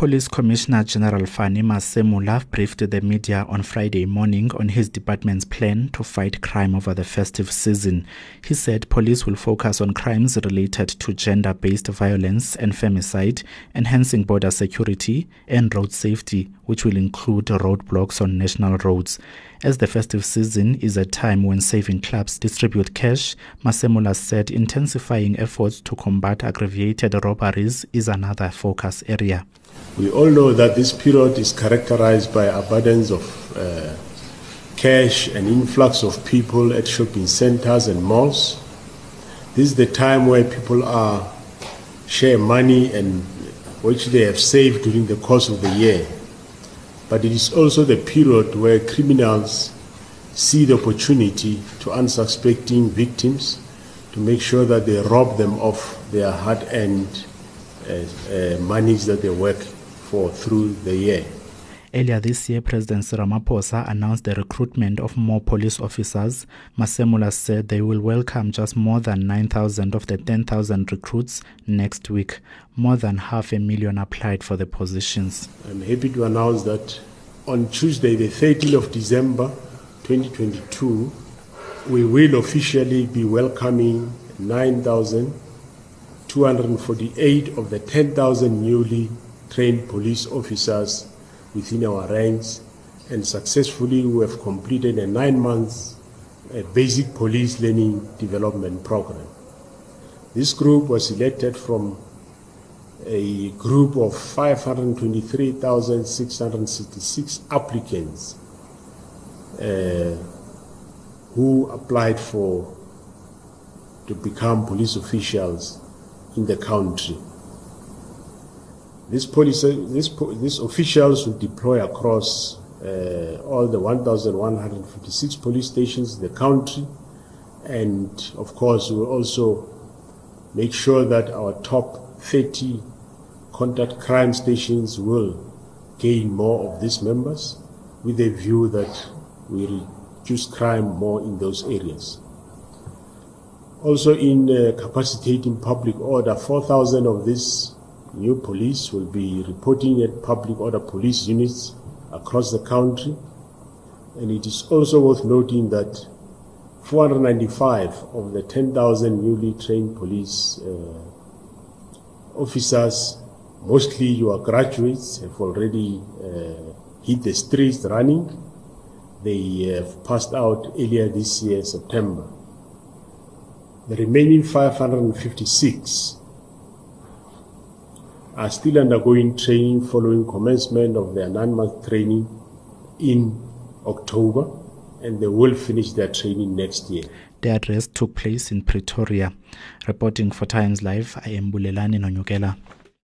Police Commissioner General Fannie Masemola briefed the media on Friday morning on his department's plan to fight crime over the festive season. He said police will focus on crimes related to gender based violence and femicide, enhancing border security and road safety, which will include roadblocks on national roads. As the festive season is a time when saving clubs distribute cash, Masemola said intensifying efforts to combat aggravated robberies is another focus area. We all know that this period is characterized by abundance of uh, cash and influx of people at shopping centers and malls. This is the time where people are share money and which they have saved during the course of the year but it is also the period where criminals see the opportunity to unsuspecting victims to make sure that they rob them of their hard-earned uh, uh, monies that they work for through the year. Earlier this year, President Ramaphosa announced the recruitment of more police officers. Masemola said they will welcome just more than 9,000 of the 10,000 recruits next week. More than half a million applied for the positions. I'm happy to announce that on Tuesday, the 13th of December 2022, we will officially be welcoming 9,248 of the 10,000 newly trained police officers within our ranks, and successfully we have completed a nine month basic police learning development program. This group was selected from a group of 523,666 applicants uh, who applied for to become police officials in the country. This this, these officials will deploy across uh, all the 1,156 police stations in the country, and of course, we will also make sure that our top 30 contact crime stations will gain more of these members with a view that we reduce crime more in those areas. Also, in uh, capacitating public order, 4,000 of these New police will be reporting at public order police units across the country. And it is also worth noting that 495 of the 10,000 newly trained police uh, officers, mostly your graduates, have already uh, hit the streets running. They have passed out earlier this year, September. The remaining 556 are still undergoing training following commencement of their nine month training in October, and they will finish their training next year. The address took place in Pretoria. Reporting for Times Live, I am Bulelani Nonyukela.